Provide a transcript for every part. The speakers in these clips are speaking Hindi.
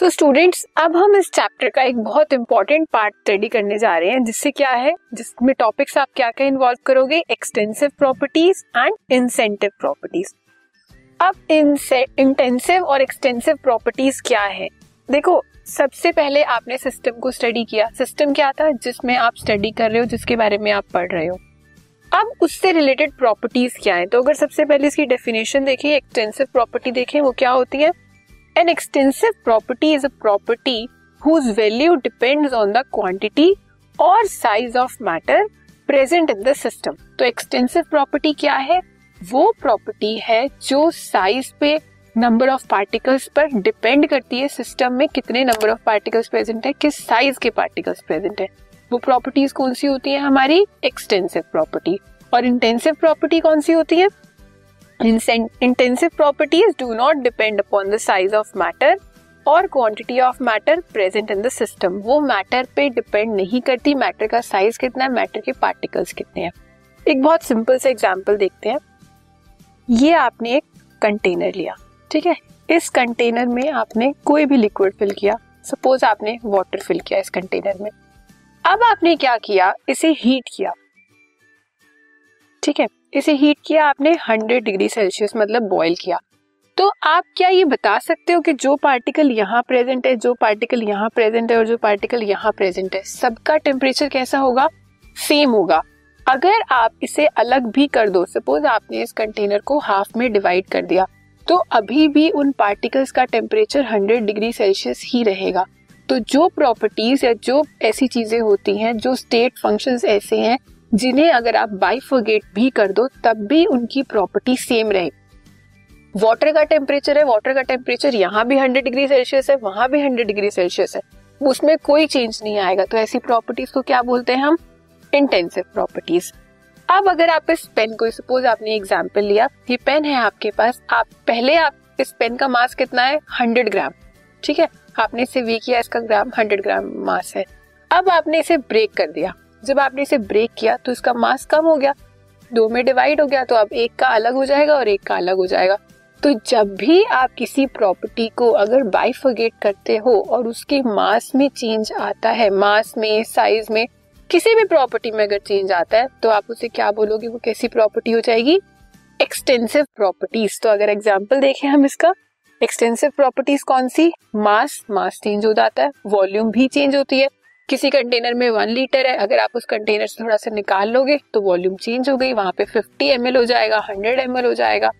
सो स्टूडेंट्स अब हम इस चैप्टर का एक बहुत इंपॉर्टेंट पार्ट स्टडी करने जा रहे हैं, जिससे क्या है? जिसमें टॉपिक्स आप क्या क्या इन्वॉल्व करोगे? Extensive properties and intensive properties अब इंटेंसिव और एक्सटेंसिव प्रॉपर्टीज़ क्या है? देखो, सबसे पहले आपने सिस्टम को स्टडी किया। सिस्टम क्या था? जिसमें आप स्टडी कर रहे हो, जिसके बारे में आप पढ़ रहे हो। अब उससे रिलेटेड प्रॉपर्टीज़ क्या है? तो अगर सबसे पहले इसकी डेफिनेशन देखें एक्सटेंसिव प्रॉपर्टी देखें, वो क्या होती है? An extensive property is a property whose value depends on the quantity or size of matter present in the system. तो एक्सटेंसिव प्रॉपर्टी क्या है? वो प्रॉपर्टी है जो साइज़ पे नंबर ऑफ़ पार्टिकल्स पर डिपेंड करती है सिस्टम में कितने नंबर ऑफ़ पार्टिकल्स प्रेजेंट है, किस साइज़ के पार्टिकल्स प्रेजेंट है। वो प्रॉपर्टीज़ कौन सी होती है? हमारी एक्सटेंसिव प्रॉपर्टी और इंटेंसिव प्रॉपर्टी कौन सी होती है? Intensive properties do not depend upon the size of matter और quantity of matter present in the system वो मैटर पे डिपेंड नहीं करती मैटर का साइज़ कितना है मैटर के पार्टिकल्स कितने हैं। एक बहुत सिंपल सा एग्जांपल देखते हैं। ये आपने एक कंटेनर लिया, ठीक है? इस कंटेनर में आपने कोई भी लिक्विड फिल किया सपोज़ आपने वाटर फिल किया इस कंटेनर में। अब आपने क्या किया? इसे हीट किया, ठीक है? इसे हीट किया आपने 100 डिग्री सेल्सियस मतलब बॉईल किया। तो आप क्या ये बता सकते हो कि जो पार्टिकल यहाँ प्रेजेंट है, जो पार्टिकल यहाँ प्रेजेंट है और जो पार्टिकल यहाँ प्रेजेंट है, सबका टेम्परेचर कैसा होगा? सेम होगा। अगर आप इसे अलग भी कर दो सपोज़ आपने इस कंटेनर को हाफ़ में डिवाइड कर दिया तो अभी भी उन पार्टिकल्स का टेम्परेचर 100 डिग्री सेल्सियस ही रहेगा। तो जो प्रॉपर्टीज़ या जो ऐसी चीज़ें होती हैं, जो स्टेट फ़ंक्शंस ऐसे हैं जिन्हें अगर आप बाइफोगेट भी कर दो, तब भी उनकी प्रॉपर्टी सेम रहे। वाटर का टेम्परेचर है वाटर का टेम्परेचर यहाँ भी हंड्रेड डिग्री सेल्सियस है, वहाँ भी हंड्रेड डिग्री सेल्सियस है। उसमें कोई चेंज नहीं आएगा तो ऐसी प्रॉपर्टीज़ को क्या बोलते हैं हम? इंटेंसिव प्रॉपर्टीज़ अब अगर आप इस पेन को सपोज़ आपने एग्ज़ाम्पल लिया, ये पेन है आपके पास, आप, पहले आप इस पेन का मास कितना है? हंड्रेड ग्राम ठीक है? आपने इसे वी किया, इसका ग्राम हंड्रेड ग्राम मास है। अब आपने इसे ब्रेक कर दिया। जब आपने इसे ब्रेक किया तो इसका मास कम हो गया। दो में डिवाइड हो गया तो अब एक का अलग हो जाएगा और एक का अलग हो जाएगा। तो जब भी आप किसी प्रॉपर्टी को अगर बाइफोगेट करते हो और उसके मास में चेंज आता है मास में साइज़ में, किसी भी प्रॉपर्टी में अगर चेंज आता है तो आप उसे क्या बोलोगे? वो कैसी प्रॉपर्टी हो जाएगी? एक्सटेंसिव प्रॉपर्टीज़ तो अगर एग्ज़ाम्पल देखें हम इसका एक्सटेंसिव प्रॉपर्टीज़ कौन सी? मास मास चेंज हो जाता है वॉल्यूम भी चेंज होती है। किसी कंटेनर में वन लीटर है, अगर आप उस कंटेनर से थोड़ा सा निकाल लोगे तो वॉल्यूम चेंज हो गई, वहाँ पे 50 एम हो जाएगा 100 एम हो जाएगा।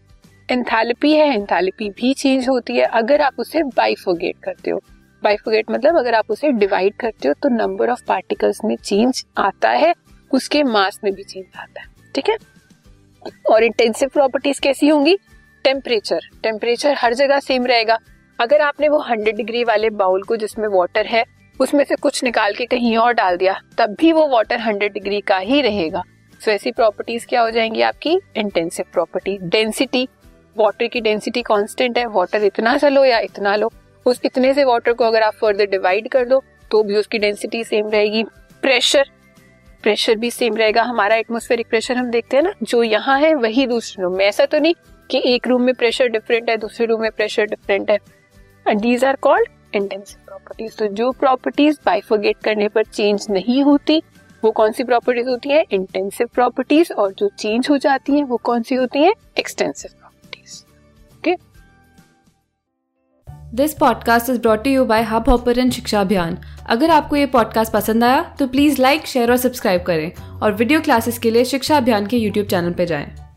एंथैल्पी है एंथैल्पी भी चेंज होती है, अगर आप उसे बाइफोगेट करते हो। बाइफोगेट मतलब अगर आप उसे डिवाइड करते हो तो नंबर ऑफ़ पार्टिकल्स में चेंज आता है, उसके मास में भी चेंज आता है, ठीक है? और इंटेंसिव प्रॉपर्टीज़ कैसी होंगी? टेम्परेचर टेम्परेचर हर जगह सेम रहेगा। अगर आपने वो 100 डिग्री वाले बाउल को जिसमें वाटर है उसमें से कुछ निकाल के कहीं और डाल दिया, तब भी वो वाटर 100 डिग्री का ही रहेगा। सो ऐसी प्रॉपर्टीज़ क्या हो जाएँगी आपकी? इंटेंसिव प्रॉपर्टी डेंसिटी वाटर की डेंसिटी कांस्टेंट है। वाटर इतना सा लो या इतना लो? उस इतने से वाटर को अगर आप फर्दर डिवाइड कर दो तो भी उसकी डेंसिटी सेम रहेगी। प्रेशर प्रेशर भी सेम रहेगा। हमारा एटमोस्फेरिक प्रेशर हम देखते हैं ना, जो यहाँ है, वही दूसरे रूम में। ऐसा तो नहीं कि एक रूम में प्रेशर डिफरेंट है, दूसरे रूम में प्रेशर डिफरेंट है। And these are called intensive properties तो जो प्रॉपर्टीज़ बाइफोगेट करने पर चेंज नहीं होती, वो कौन सी प्रॉपर्टीज़ होती है? इंटेंसिव प्रॉपर्टीज़ और जो चेंज हो जाती है, वो कौन सी होती है? Extensive properties okay this podcast is brought you by Hubhopper Shiksha Abhiyan अगर आपको ये पॉडकास्ट पसंद आया तो प्लीज़ लाइक शेयर और सब्सक्राइब करें और वीडियो क्लासेस के लिए शिक्षा अभियान के यूट्यूब चैनल पर जाएँ।